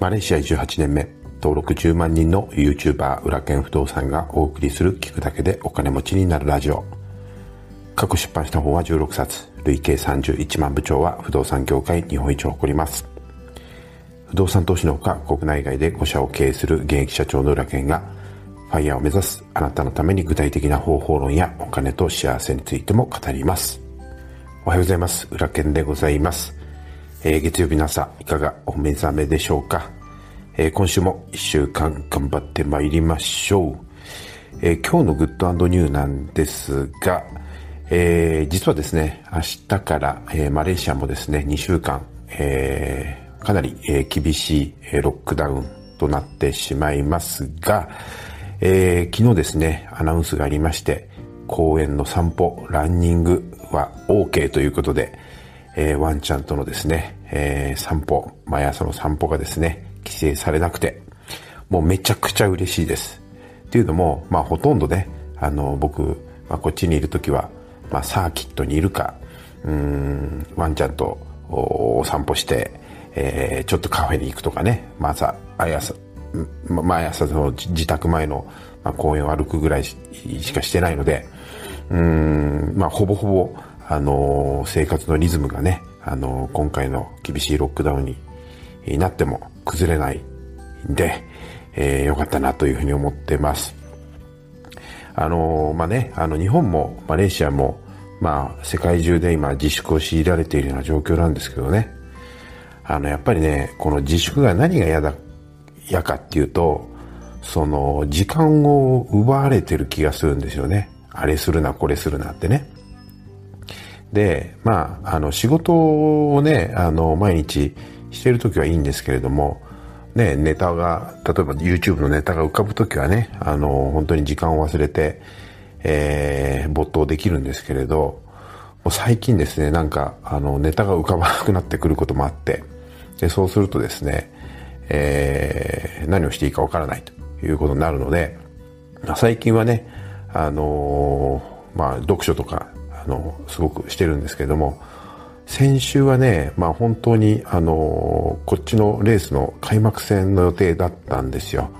マレーシア18年目、登録10万人の YouTuber 裏剣不動産がお送りする聞くだけでお金持ちになるラジオ。過去出版した本は16冊、累計31万部長は不動産業界日本一を誇ります。不動産投資のほか国内外で5社を経営する現役社長の裏剣がファイヤーを目指すあなたのために具体的な方法論やお金と幸せについても語ります。おはようございます。裏剣でございます。えー、月曜日の朝、いかがお目覚めでしょうか、えー、今週も一週間頑張ってまいりましょう。えー、今日のグッドニューなんですが、えー、実はですね、明日から、えー、マレーシアもですね、2週間、えー、かなり、えー、厳しい、えー、ロックダウンとなってしまいますが、えー、昨日ですね、アナウンスがありまして、公園の散歩、ランニングは OK ということで、えー、ワンちゃんとのですね、えー、散歩、毎朝の散歩がですね、規制されなくて、もうめちゃくちゃ嬉しいです。っていうのも、まあほとんどね、あの、僕、まあ、こっちにいるときは、まあサーキットにいるか、うん、ワンちゃんとお散歩して、えー、ちょっとカフェに行くとかね、まあ朝、毎朝、毎朝その自宅前の、まあ、公園を歩くぐらいしかしてないので、うん、まあほぼほぼ、あの生活のリズムがね、あの今回の厳しいロックダウンにになっても崩れないんで、えー、よかったなというふうに思ってます。あのまあね、あの日本もマレーシアも、まあ世界中で今自粛を強いられているような状況なんですけどね、あのやっぱりね、この自粛が何が嫌だ、嫌かっていうと、その時間を奪われてる気がするんですよね。あれするな、これするなってね。で、まあ、あの、仕事をね、あの、毎日してるときはいいんですけれども、ね、ネタが、例えば YouTube のネタが浮かぶときはね、あの、本当に時間を忘れて、えー、没頭できるんですけれど、最近ですね、なんか、あの、ネタが浮かばなくなってくることもあって、で、そうするとですね、えー、何をしていいかわからないということになるので、最近はね、あのー、まあ、読書とかあのすごくしてるんですけれども先週はね、まあ、本当にあのこっちのレースの開幕戦の予定だったんですよ。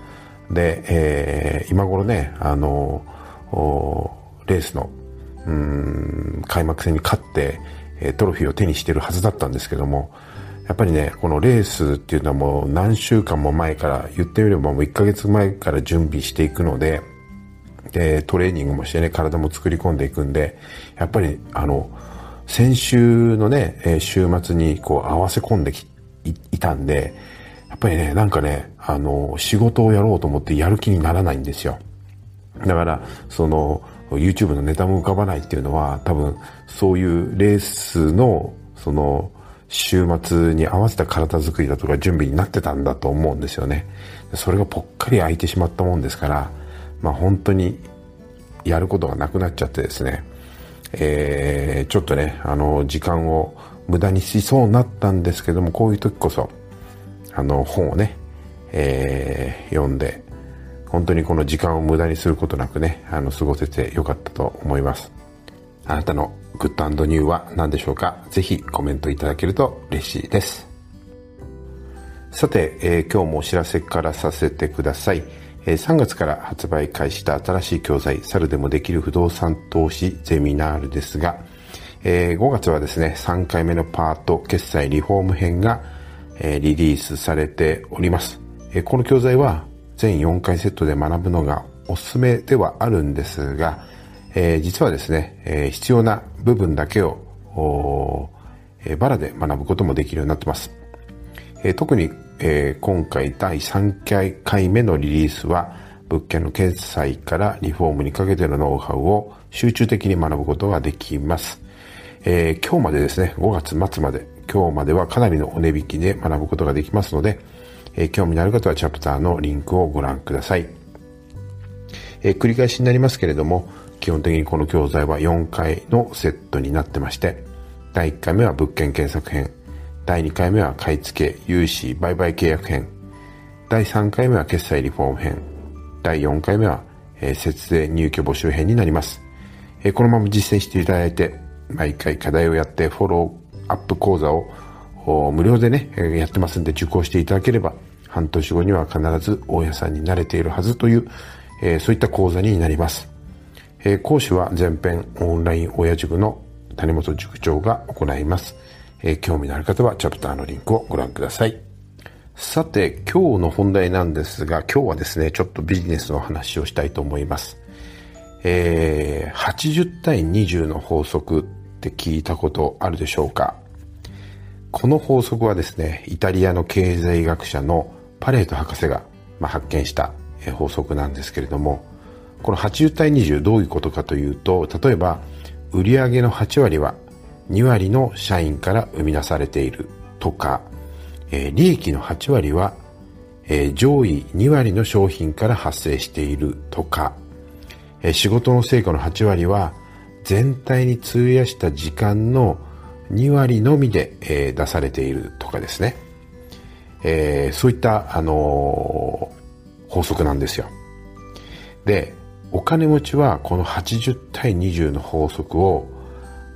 で、えー、今頃ねあのレースのうん開幕戦に勝ってトロフィーを手にしてるはずだったんですけどもやっぱりね、このレースっていうのはもう何週間も前から、言ってみればもう1ヶ月前から準備していくので、で、トレーニングもしてね、体も作り込んでいくんで、やっぱり、あの、先週のね、週末にこう合わせ込んできいたんで、やっぱりね、なんかね、あの、仕事をやろうと思ってやる気にならないんですよ。だから、その、YouTube のネタも浮かばないっていうのは、多分、そういうレースの、その、週末に合わせた体作りだとか準備になってたんだと思うんですよね。それがぽっかり空いてしまったもんですから、まあ、本当にやることがなくなっちゃってですね、えー、ちょっとね、あの、時間を無駄にしそうになったんですけども、こういう時こそ、あの、本をね、えー、読んで、本当にこの時間を無駄にすることなくね、あの、過ごせてよかったと思います。あなたのグッドニューは何でしょうか？ぜひコメントいただけると嬉しいです。さて、えー、今日もお知らせからさせてください。3月から発売開始した新しい教材、猿でもできる不動産投資ゼミナールですが、5月はですね、3回目のパート、決済リフォーム編がリリースされております。この教材は全4回セットで学ぶのがおすすめではあるんですが、実はですね、必要な部分だけをバラで学ぶこともできるようになってます。特にえー、今回第3回目のリリースは物件の決済からリフォームにかけてのノウハウを集中的に学ぶことができます。えー、今日までですね、5月末まで、今日まではかなりのお値引きで学ぶことができますので、えー、興味のある方はチャプターのリンクをご覧ください。え、繰り返しになりますけれども、基本的にこの教材は4回のセットになってまして、第1回目は物件検索編、第2回目は買い付け、融資、売買契約編。第3回目は決済リフォーム編。第4回目は、えー、節税入居募集編になります、えー、このまま実践していただいて、毎回課題をやってフォローアップ講座を無料でね、やってますんで受講していただければ、半年後には必ず大家さんになれているはずという、えー、そういった講座になります。え、講師は全編オンライン親塾の谷本塾長が行います。えー、興味のある方はチャプターのリンクをご覧ください。さて、今日の本題なんですが、今日はですね、ちょっとビジネスの話をしたいと思います。えー、80対20の法則って聞いたことあるでしょうか？この法則はですね、イタリアの経済学者のパレート博士が、まあ、発見した法則なんですけれども、この80対20どういうことかというと、例えば、売上の8割は2割の社員から生み出されているとか、えー、利益の8割は、えー、上位2割の商品から発生しているとか、えー、仕事の成果の8割は全体に費やした時間の2割のみで、え、出されているとかですね、え、そういった、あの、法則なんですよ。で、お金持ちはこの80対20の法則を、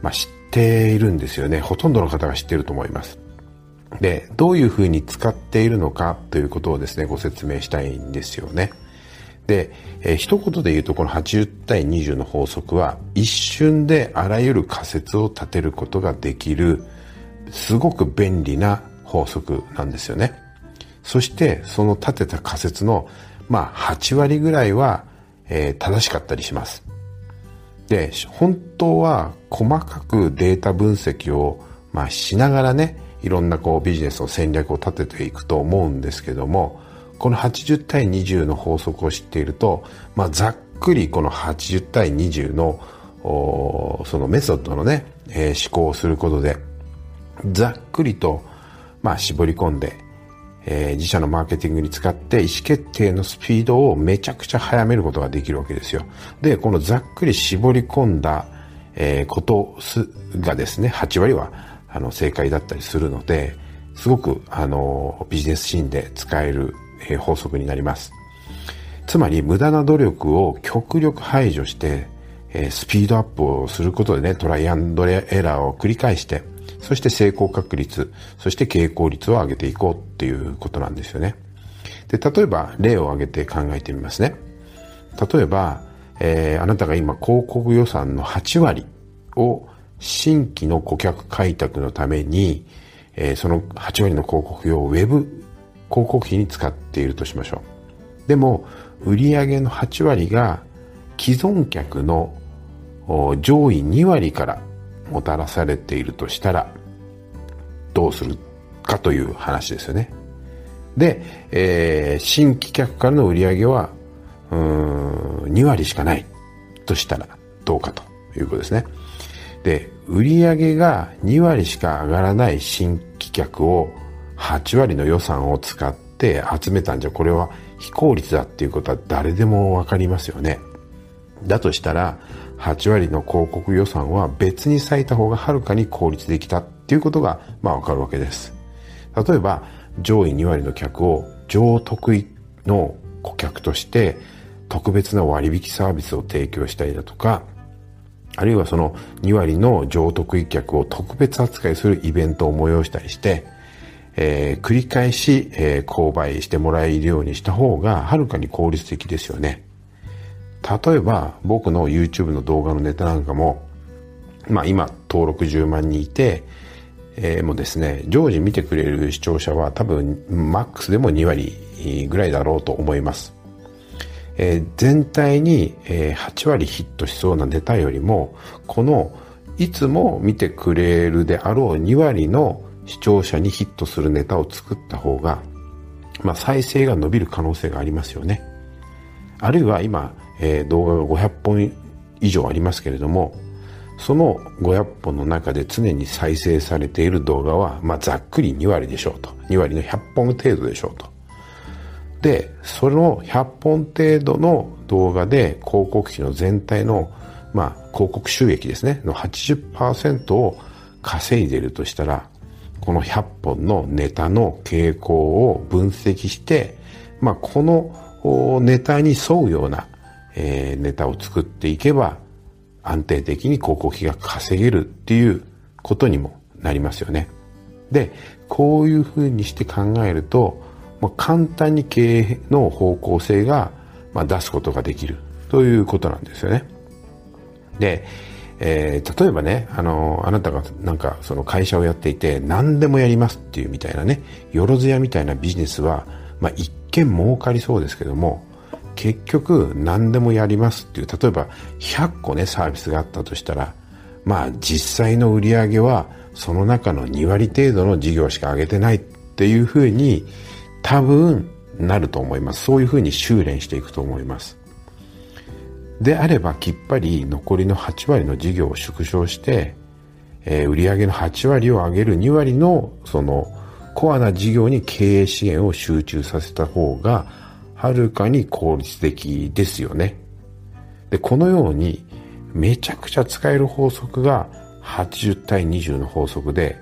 まあ、知っているんですよね。ほとんどの方が知っていると思います。で、どういうふうに使っているのかということをですね、ご説明したいんですよね。で、えー、一言で言うとこの80対20の法則は一瞬であらゆる仮説を立てることができるすごく便利な法則なんですよね。そしてその立てた仮説のまあ8割ぐらいは、えー、正しかったりします。で、本当は細かくデータ分析をまあしながらね、いろんなこうビジネスの戦略を立てていくと思うんですけども、この80対20の法則を知っていると、まあ、ざっくりこの80対20のそのメソッドのね、えー、思考をすることで、ざっくりと、まあ、絞り込んで、えー、自社のマーケティングに使って意思決定のスピードをめちゃくちゃ早めることができるわけですよ。で、このざっくり絞り込んだ、えー、ことがですね、8割はあの正解だったりするので、すごくあのビジネスシーンで使える、えー、法則になります。つまり無駄な努力を極力排除して、えー、スピードアップをすることでね、トライアンドエラーを繰り返して、そして成功確率、そして傾向率を上げていこうっていうことなんですよね。で、例えば例を挙げて考えてみますね。例えば、えー、あなたが今広告予算の8割を新規の顧客開拓のために、えー、その8割の広告用をウェブ広告費に使っているとしましょう。でも、売上の8割が既存客の上位2割からもたらされているとしたら、どうするかという話ですよね。で、えー、新規客からの売り上げは、うーん、2割しかないとしたらどうかということですね。で、売上が2割しか上がらない新規客を8割の予算を使って集めたんじゃ、これは非効率だっていうことは誰でもわかりますよね。だとしたら、8割の広告予算は別に割いた方がはるかに効率できたっていうことが、まあわかるわけです。例えば、上位2割の客を上得意の顧客として特別な割引サービスを提供したりだとか、あるいはその2割の上得意客を特別扱いするイベントを催したりして、えー、繰り返し、えー、購買してもらえるようにした方がはるかに効率的ですよね。例えば僕の YouTube の動画のネタなんかも、まあ今登録10万人いて、えー、もうですね、常時見てくれる視聴者は多分マックスでも2割ぐらいだろうと思います。えー、全体に、え、8割ヒットしそうなネタよりも、このいつも見てくれるであろう2割の視聴者にヒットするネタを作った方が、まあ、再生が伸びる可能性がありますよね。あるいは今、えー、動画が500本以上ありますけれども、その500本の中で常に再生されている動画は、まあ、ざっくり2割でしょうと。2割の100本程度でしょうと。で、その100本程度の動画で広告費の全体の、まあ、広告収益ですね、の80%を稼いでいるとしたら、この100本のネタの傾向を分析して、まあ、このネタに沿うような、えー、ネタを作っていけば、安定的に広告費が稼げるっていうことにもなりますよね。で、こういうふうにして考えると、まあ、簡単に経営の方向性が、まあ、出すことができるということなんですよね。で、えー、例えばね、あの、あなたがなんかその会社をやっていて何でもやりますっていうみたいなね、よろずやみたいなビジネスは、まあ、一見儲かりそうですけども、結局何でもやりますっていう、例えば100個ね、サービスがあったとしたら、まあ実際の売り上げはその中の2割程度の事業しか上げてないっていうふうに多分なると思います。そういうふうに修練していくと思います。であればきっぱり残りの8割の事業を縮小して、えー、売上の8割を上げる2割のそのコアな事業に経営資源を集中させた方がはるかに効率的ですよね。で、このようにめちゃくちゃ使える法則が80対20の法則で、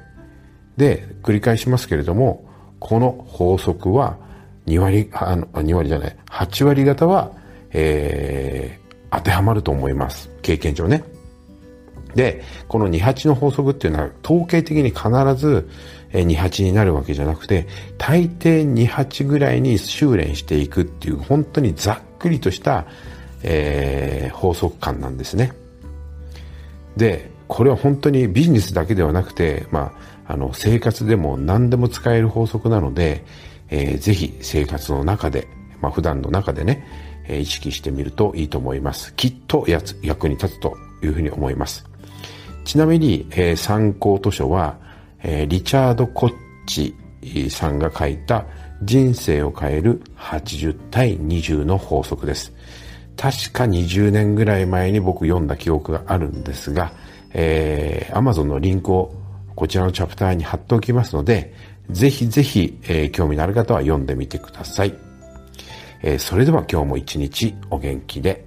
で、繰り返しますけれども、この法則は2割、あの、2割じゃない、8割方は、えー当てはまると思います。経験上ね。で、この28の法則っていうのは統計的に必ず28になるわけじゃなくて、大抵28ぐらいに修練していくっていう本当にざっくりとした、えー、法則感なんですね。で、これは本当にビジネスだけではなくて、まあ、あの、生活でも何でも使える法則なので、えー、ぜひ生活の中で、まあ、普段の中でね、え意識してみるといいと思います。きっとやつ役に立つというふうに思います。ちなみに、えー、参考図書は、えー、リチャード・コッチさんが書いた人生を変える80対20の法則です。確か20年ぐらい前に僕読んだ記憶があるんですが、えー、Amazon のリンクをこちらのチャプターに貼っておきますので、ぜひぜひ、えー、興味のある方は読んでみてください。えー、それでは今日も一日お元気で